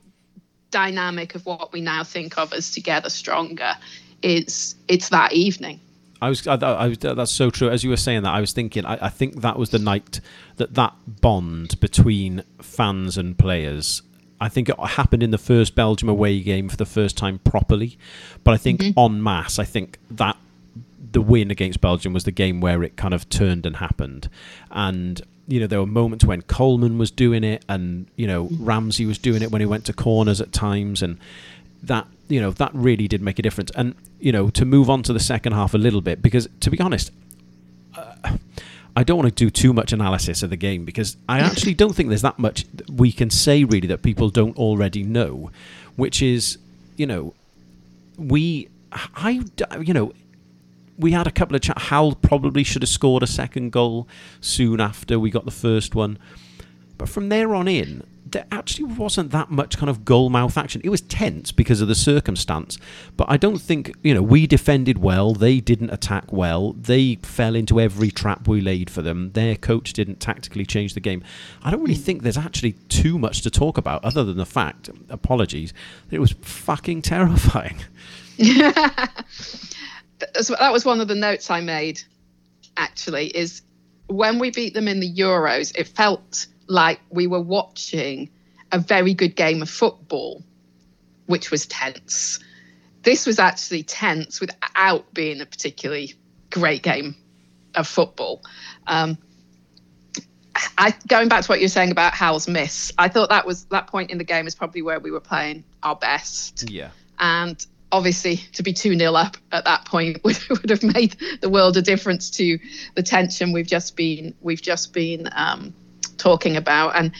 dynamic of what we now think of as together stronger is it's that evening. I was, I, I was, that's so true. As you were saying that, I was thinking, I, I think that was the night that that bond between fans and players. I think it happened in the first Belgium away game for the first time properly, but I think mm-hmm. en masse, I think that the win against Belgium was the game where it kind of turned and happened, and you know there were moments when Coleman was doing it, and you know mm-hmm. Ramsey was doing it when he went to corners at times, and that you know that really did make a difference. And you know to move on to the second half a little bit because to be honest, uh, I don't want to do too much analysis of the game because I actually don't think there's that much we can say really that people don't already know, which is you know we I you know we had a couple of chat. Hal probably should have scored a second goal soon after we got the first one. But from there on in, there actually wasn't that much kind of goal mouth action. It was tense because of the circumstance, but I don't think you know we defended well. They didn't attack well. They fell into every trap we laid for them. Their coach didn't tactically change the game. I don't really hmm. think there's actually too much to talk about other than the fact, apologies, that it was fucking terrifying. (laughs) (laughs) that was one of the notes I made. Actually, is when we beat them in the Euros, it felt like we were watching a very good game of football, which was tense. This was actually tense without being a particularly great game of football. Um, I going back to what you were saying about Hal's miss, I thought that was that point in the game is probably where we were playing our best. Yeah. And obviously to be 2 0 up at that point (laughs) would, would have made the world a difference to the tension we've just been we've just been um, talking about. And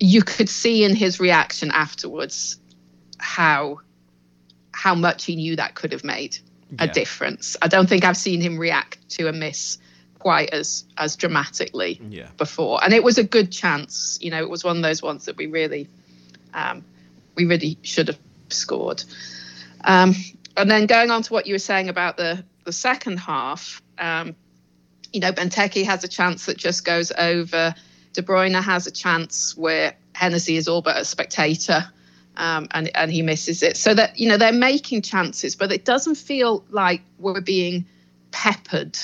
you could see in his reaction afterwards how how much he knew that could have made a difference. I don't think I've seen him react to a miss quite as as dramatically yeah. before. And it was a good chance. You know, it was one of those ones that we really um, we really should have scored. Um, and then going on to what you were saying about the the second half, um, you know, Benteke has a chance that just goes over De Bruyne has a chance where Hennessey is all but a spectator. Um, and and he misses it. So that you know they're making chances, but it doesn't feel like we're being peppered,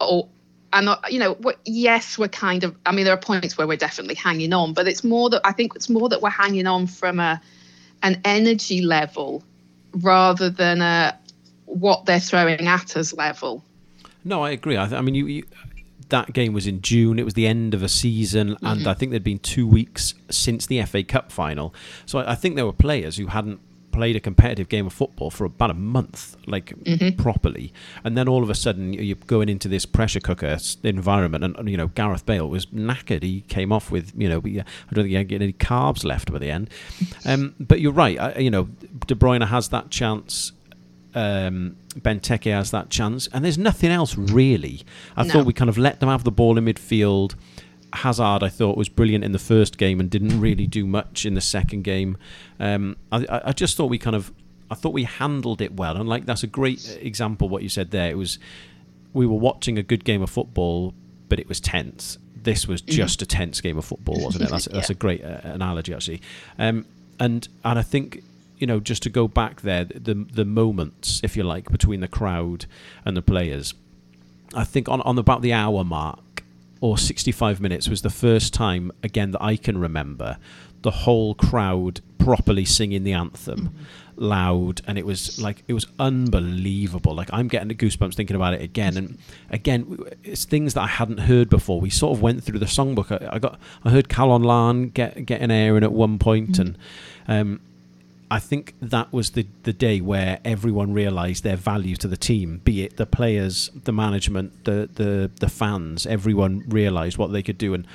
or and you know yes we're kind of. I mean there are points where we're definitely hanging on, but it's more that I think it's more that we're hanging on from a an energy level rather than a what they're throwing at us level. No, I agree. I, th- I mean you, you that game was in June. It was the end of a season, mm-hmm. and I think there'd been two weeks since the FA Cup final. So I, I think there were players who hadn't played a competitive game of football for about a month, like mm-hmm. properly, and then all of a sudden you're going into this pressure cooker environment, and you know Gareth Bale was knackered. He came off with you know I don't think he had any carbs left by the end. (laughs) Um, but you're right. I, you know De Bruyne has that chance um, Benteke has that chance, and there's nothing else really. I no. thought we kind of let them have the ball in midfield. Hazard, I thought, was brilliant in the first game and didn't really do much in the second game. Um, I, I, just thought we kind of, I thought we handled it well, and like that's a great example what you said there. It was we were watching a good game of football, but it was tense. This was mm-hmm. just a tense game of football, wasn't it? That's, (laughs) yeah. that's a great uh, analogy, actually. Um, and and I think you know, just to go back there, the the moments, if you like, between the crowd and the players. I think on on about the hour mark or 65 minutes was the first time again that I can remember the whole crowd properly singing the anthem mm-hmm. loud and it was like it was unbelievable like i'm getting the goosebumps thinking about it again and again it's things that i hadn't heard before we sort of went through the songbook i, I got i heard Calon Lân get get an air airing at one point mm-hmm. and um, I think that was the, the day where everyone realised their value to the team, be it the players, the management, the, the, the fans, everyone realised what they could do. And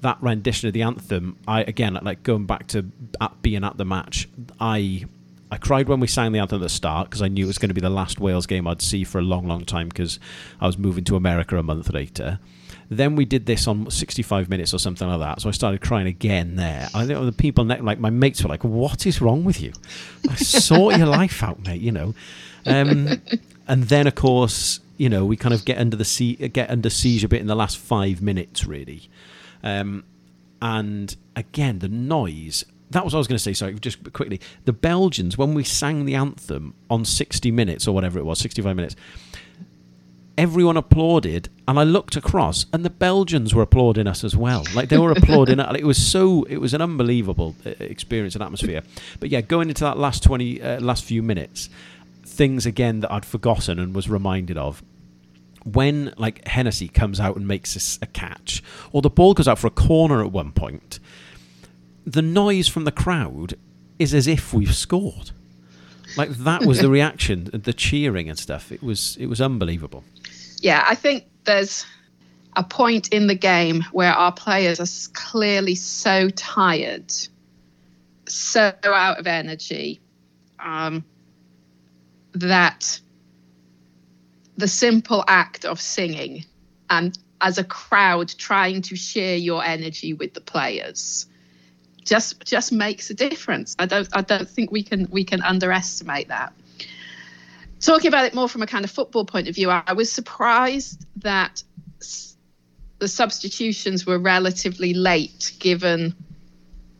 that rendition of the anthem, I again, like going back to at being at the match, I I cried when we sang the anthem at the start because I knew it was going to be the last Wales game I'd see for a long, long time because I was moving to America a month later. Then we did this on 65 minutes or something like that. So I started crying again there. I think the people, like my mates, were like, "What is wrong with you? I sort your life out, mate." You know. Um, (laughs) and then, of course, you know, we kind of get under the sea, get under siege a bit in the last five minutes, really. Um, and again, the noise. That was what I was going to say. Sorry, just quickly. The Belgians, when we sang the anthem on 60 minutes or whatever it was, 65 minutes, everyone applauded and I looked across and the Belgians were applauding us as well. Like they were applauding (laughs) it was so it was an unbelievable uh, experience and atmosphere. But yeah going into that last 20 uh, last few minutes things again that I'd forgotten and was reminded of. When like Hennessey comes out and makes a, a catch or the ball goes out for a corner at one point the noise from the crowd is as if we've scored. Like that was the (laughs) reaction the cheering and stuff. It was it was unbelievable yeah, I think there's a point in the game where our players are clearly so tired, so out of energy, um, that the simple act of singing and as a crowd trying to share your energy with the players just just makes a difference. I don't I don't think we can we can underestimate that. Talking about it more from a kind of football point of view, I was surprised that the substitutions were relatively late given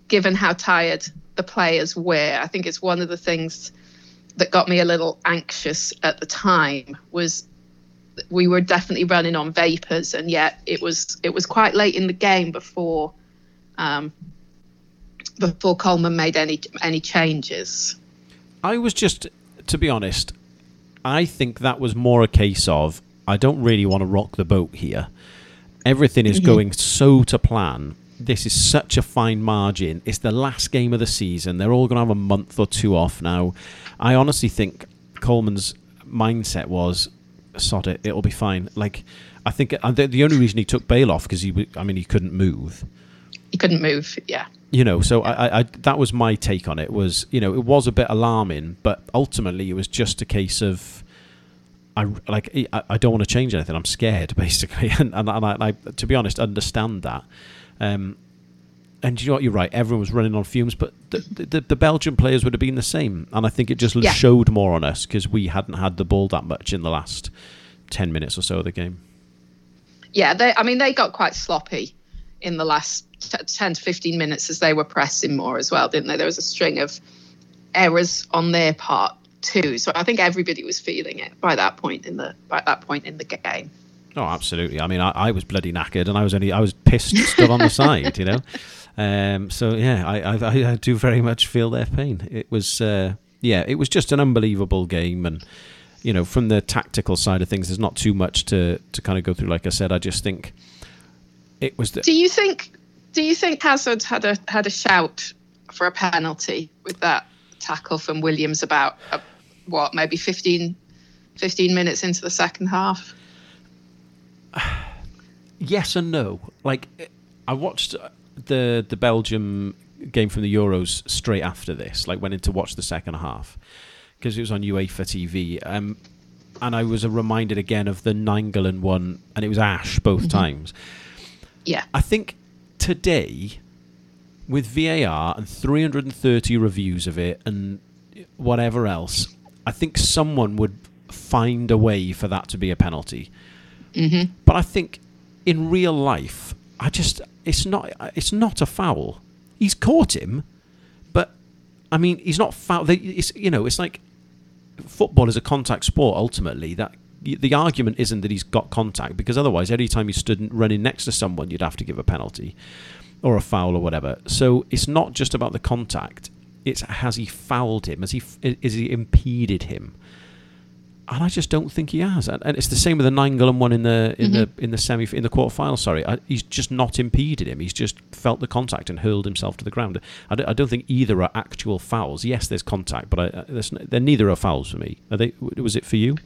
given how tired the players were. I think it's one of the things that got me a little anxious at the time was we were definitely running on vapors and yet it was it was quite late in the game before um, before Coleman made any any changes. I was just, to be honest, I think that was more a case of I don't really want to rock the boat here. Everything is mm-hmm. going so to plan. This is such a fine margin. It's the last game of the season. They're all going to have a month or two off now. I honestly think Coleman's mindset was, sod it, it'll be fine. Like, I think uh, the only reason he took Bale off because he, I mean, he couldn't move. He couldn't move. Yeah you know so I, I that was my take on it was you know it was a bit alarming but ultimately it was just a case of I like I, I don't want to change anything I'm scared (laughs) basically and, and, and I, I, to be honest understand that um, and you know what you're right everyone was running on fumes but the, the, the Belgian players would have been the same and I think it just yeah. showed more on us because we hadn't had the ball that much in the last 10 minutes or so of the game yeah they I mean they got quite sloppy in the last 10 to 15 minutes as they were pressing more as well, didn't they? There was a string of errors on their part too. So I think everybody was feeling it by that point in the by that point in the game. Oh, absolutely. I mean, I, I was bloody knackered, and I was only I was pissed stood on the side, you know. (laughs) Um, so yeah, I, I, I do very much feel their pain. It was uh, yeah, it was just an unbelievable game, and you know, from the tactical side of things, there's not too much to to kind of go through. Like I said, I just think it was. The, do you think do you think Hazard had a had a shout for a penalty with that tackle from Williams about uh, what maybe 15, 15 minutes into the second half? (sighs) Yes and no. Like I watched the the Belgium game from the Euros straight after this. Like went in to watch the second half because it was on UEFA TV. Um, and I was reminded again of the Nainggolan one, and it was Ash both mm-hmm. times. Yeah, I think today, with VAR and 330 reviews of it and whatever else, I think someone would find a way for that to be a penalty. Mm-hmm. But I think in real life, I just it's not it's not a foul. He's caught him, but I mean he's not foul. It's you know it's like football is a contact sport. Ultimately, that the argument isn't that he's got contact because otherwise, every time he stood running next to someone, you'd have to give a penalty or a foul or whatever. So it's not just about the contact; it's has he fouled him? Has he is he impeded him? And I just don't think he has. And, and it's the same with the Nainggolan one in the in mm-hmm. the in the semi in the quarterfinal. Sorry, I, he's just not impeded him. He's just felt the contact and hurled himself to the ground. I don't, I don't think either are actual fouls. Yes, there's contact, but I, they're neither are fouls for me. Are they? Was it for you?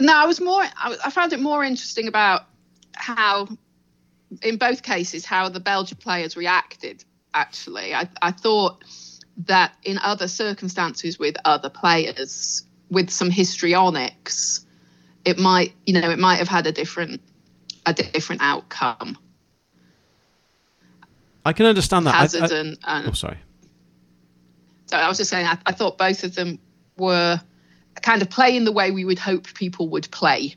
No, I was more. I, I found it more interesting about how, in both cases, how the Belgian players reacted. Actually, I, I thought that in other circumstances with other players with some histrionics, it might, you know, it might have had a different, a different outcome. I can understand that. Hazard I, I, and, and, oh, sorry. So I was just saying, I, I thought both of them were kind of playing the way we would hope people would play.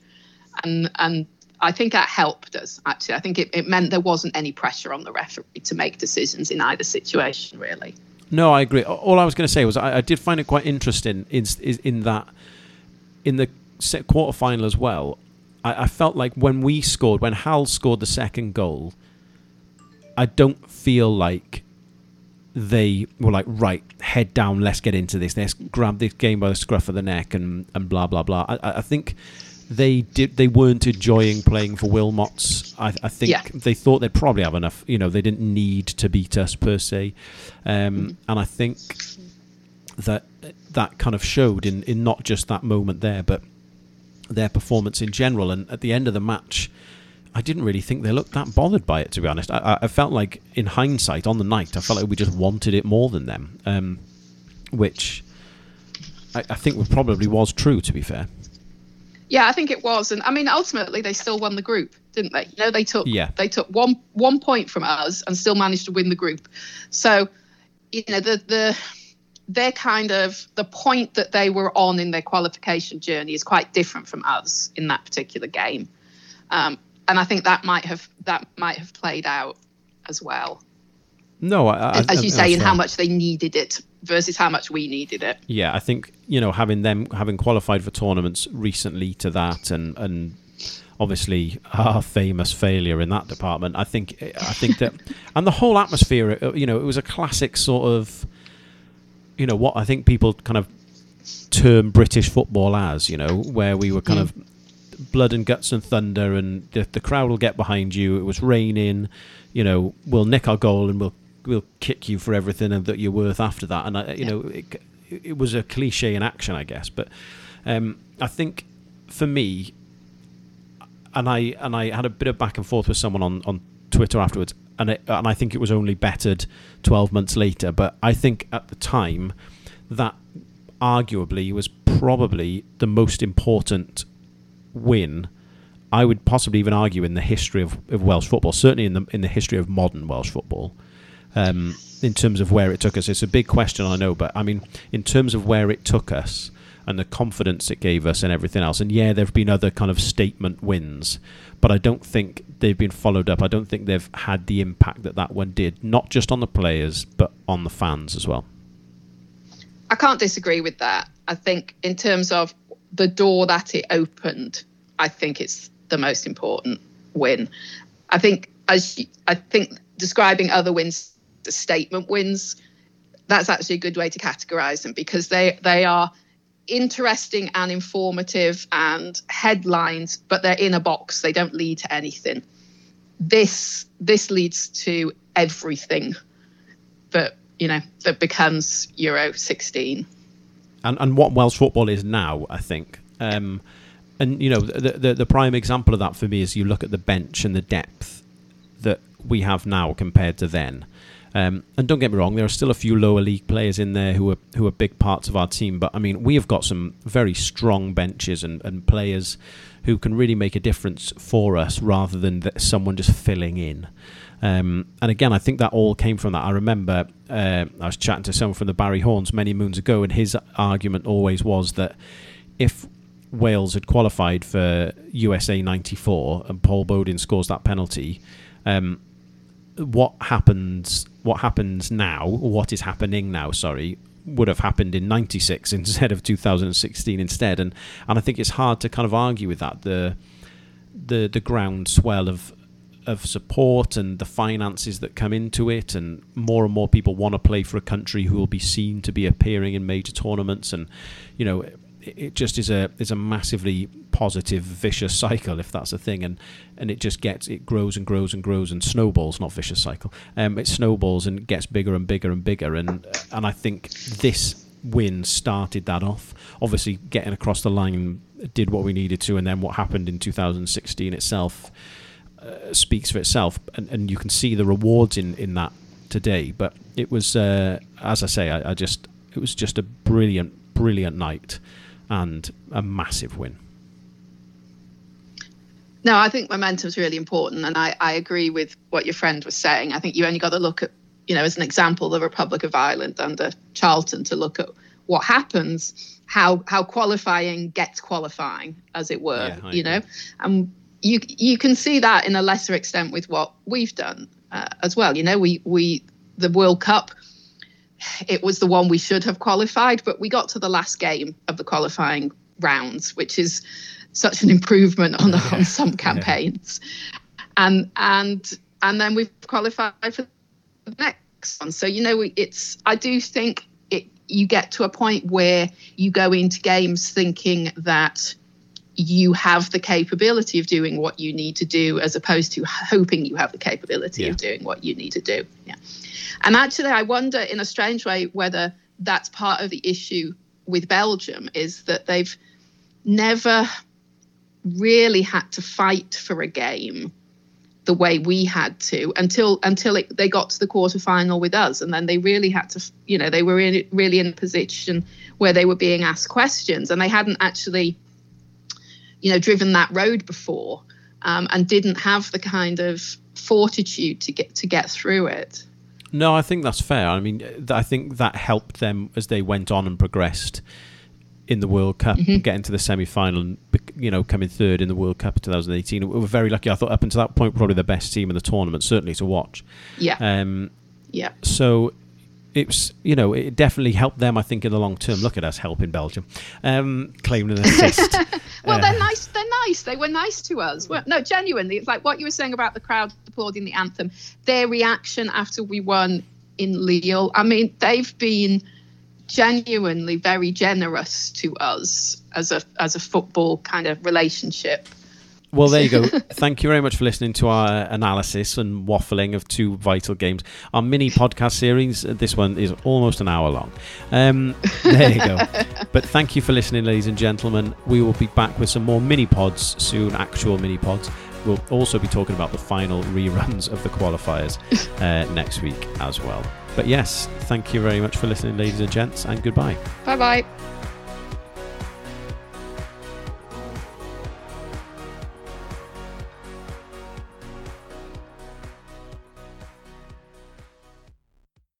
And and I think that helped us actually. I think it, it meant there wasn't any pressure on the referee to make decisions in either situation really. No, I agree. All I was going to say was I, I did find it quite interesting in, in, in that in the quarter final as well. I, I felt like when we scored, when Hal scored the second goal, I don't feel like they were like, right, head down, let's get into this. Let's grab this game by the scruff of the neck and, and blah blah blah. I, I think they did they weren't enjoying playing for Wilmots. I, I think yeah. they thought they'd probably have enough. You know, they didn't need to beat us per se, um, mm-hmm. and I think that that kind of showed in in not just that moment there, but their performance in general. And at the end of the match, I didn't really think they looked that bothered by it, to be honest. I, I felt like, in hindsight, on the night, I felt like we just wanted it more than them, um, which I, I, think probably was true, to be fair. Yeah, I think it was, and I mean, ultimately they still won the group, didn't they? You know, they took Yeah. they took one one point from us and still managed to win the group. So, you know, the the their kind of the point that they were on in their qualification journey is quite different from us in that particular game, um, and I think that might have that might have played out as well, No, I, I, as you say, in how much they needed it versus how much we needed it. Yeah, I think you know having them having qualified for tournaments recently to that, and and obviously our famous failure in that department. I think I think that, (laughs) and the whole atmosphere. You know, it was a classic sort of, you know, what I think people kind of term British football as. You know, where we were kind Mm. of blood and guts and thunder, and the, the crowd will get behind you. It was raining. You know, we'll nick our goal and we'll we'll kick you for everything and that you're worth after that. And I, you Yeah. know, it, it was a cliche in action, I guess. But um, I think for me, and I and I had a bit of back and forth with someone on, on Twitter afterwards, and it, and I think it was only bettered twelve months later. But I think at the time that arguably was probably the most important win. I would possibly even argue in the history of, of Welsh football, certainly in the in the history of modern Welsh football, um, in terms of where it took us. It's a big question, I know, but I mean, in terms of where it took us and the confidence it gave us and everything else. And yeah, there have been other kind of statement wins, but I don't think they've been followed up. I don't think they've had the impact that that one did, not just on the players, but on the fans as well. I can't disagree with that. I think in terms of the door that it opened, I think it's the most important win. I think as you, I think describing other wins statement wins, that's actually a good way to categorize them because they they are interesting and informative and headlines, but they're in a box. They don't lead to anything. This this leads to everything that you know that becomes Euro 16. And and what Welsh football is now, I think. Um, and you know, the, the the prime example of that for me is you look at the bench and the depth that we have now compared to then. Um, and don't get me wrong, there are still a few lower league players in there who are who are big parts of our team. But I mean, we have got some very strong benches and, and players who can really make a difference for us, rather than th- someone just filling in. Um, and again, I think that all came from that. I remember uh, I was chatting to someone from the Barry Horns many moons ago, and his argument always was that if Wales had qualified for USA '94 and Paul Bodin scores that penalty, um, what happens? What happens now? What is happening now? Sorry, would have happened in '96 (laughs) instead of 2016 instead, and and I think it's hard to kind of argue with that. The the the groundswell of of support and the finances that come into it, and more and more people want to play for a country who will be seen to be appearing in major tournaments, and you know, it, it just is a is a massively positive vicious cycle if that's a thing, and and it just gets it grows and grows and grows and snowballs, not vicious cycle. Um, it snowballs and gets bigger and bigger and bigger, and and I think this win started that off. Obviously, getting across the line did what we needed to, and then what happened in 2016 itself uh, speaks for itself, and, and you can see the rewards in, in that today. But it was, uh, as I say, I, I just it was just a brilliant, brilliant night, and a massive win. No, I think momentum is really important, and I, I agree with what your friend was saying. I think you only got to look at, you know, as an example, the Republic of Ireland under Charlton to look at what happens, how how qualifying gets qualifying, as it were. Yeah, you know, and you you can see that in a lesser extent with what we've done uh, as well. You know, we we the World Cup. It was the one we should have qualified, but we got to the last game of the qualifying rounds, which is such an improvement on, (laughs) on some campaigns. And and and then we've qualified for the next one. So you know, it's I do think it. You get to a point where you go into games thinking that you have the capability of doing what you need to do, as opposed to hoping you have the capability Yeah. of doing what you need to do. Yeah. And actually, I wonder in a strange way whether that's part of the issue with Belgium is that they've never really had to fight for a game the way we had to until until it, they got to the quarterfinal with us and then they really had to you know they were in, really in a position where they were being asked questions and they hadn't actually you know, driven that road before um, and didn't have the kind of fortitude to get to get through it. No, I think that's fair. I mean, I think that helped them as they went on and progressed in the World Cup, mm-hmm. getting to the semi-final, and you know, coming third in the World Cup in 2018. We were very lucky. I thought up until that point, probably the best team in the tournament, certainly to watch. Yeah. Um, yeah. So it was, you know, it definitely helped them. I think in the long term. Look at us helping Belgium, um, claiming an assist. (laughs) well, uh, they're nice. They're nice. They were nice to us. Well, no, genuinely, it's like what you were saying about the crowd applauding the anthem. Their reaction after we won in Lille. I mean, they've been genuinely very generous to us as a as a football kind of relationship. Well, there you go. (laughs) Thank you very much for listening to our analysis and waffling of two vital games. Our mini podcast series, uh, this one is almost an hour long. Um, there you go. (laughs) but thank you for listening, ladies and gentlemen. We will be back with some more mini pods soon, actual mini pods. We'll also be talking about the final reruns of the qualifiers (laughs) uh, next week as well. But yes, thank you very much for listening, ladies and gents, and goodbye. Bye bye.